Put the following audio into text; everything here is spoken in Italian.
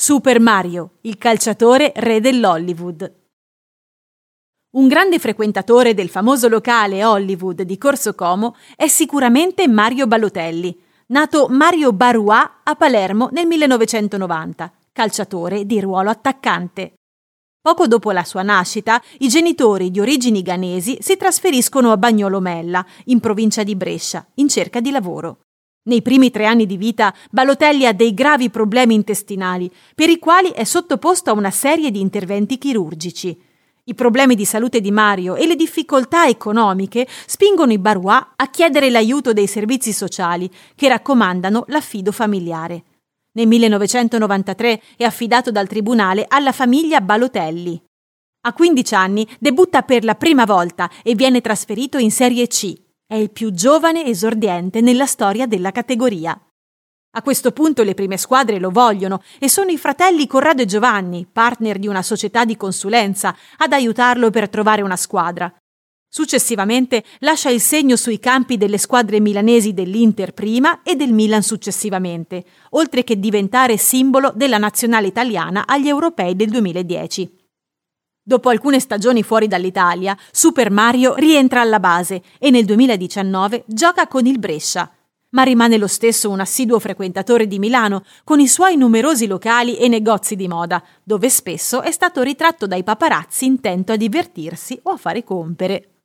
Super Mario, il calciatore re dell'Hollywood. Un grande frequentatore del famoso locale Hollywood di Corso Como è sicuramente Mario Balotelli, nato Mario Barua a Palermo nel 1990, calciatore di ruolo attaccante. Poco dopo la sua nascita, i genitori di origini ghanesi si trasferiscono a Bagnolo Mella, in provincia di Brescia, in cerca di lavoro. Nei primi tre anni di vita Balotelli ha dei gravi problemi intestinali, per i quali è sottoposto a una serie di interventi chirurgici. I problemi di salute di Mario e le difficoltà economiche spingono i Barois a chiedere l'aiuto dei servizi sociali che raccomandano l'affido familiare. Nel 1993 è affidato dal tribunale alla famiglia Balotelli. A 15 anni debutta per la prima volta e viene trasferito in Serie C, è il più giovane esordiente nella storia della categoria. A questo punto le prime squadre lo vogliono e sono i fratelli Corrado e Giovanni, partner di una società di consulenza, ad aiutarlo per trovare una squadra. Successivamente lascia il segno sui campi delle squadre milanesi dell'Inter prima e del Milan successivamente, oltre che diventare simbolo della nazionale italiana agli europei del 2010. Dopo alcune stagioni fuori dall'Italia, Super Mario rientra alla base e nel 2019 gioca con il Brescia. Ma rimane lo stesso un assiduo frequentatore di Milano, con i suoi numerosi locali e negozi di moda, dove spesso è stato ritratto dai paparazzi intento a divertirsi o a fare compere.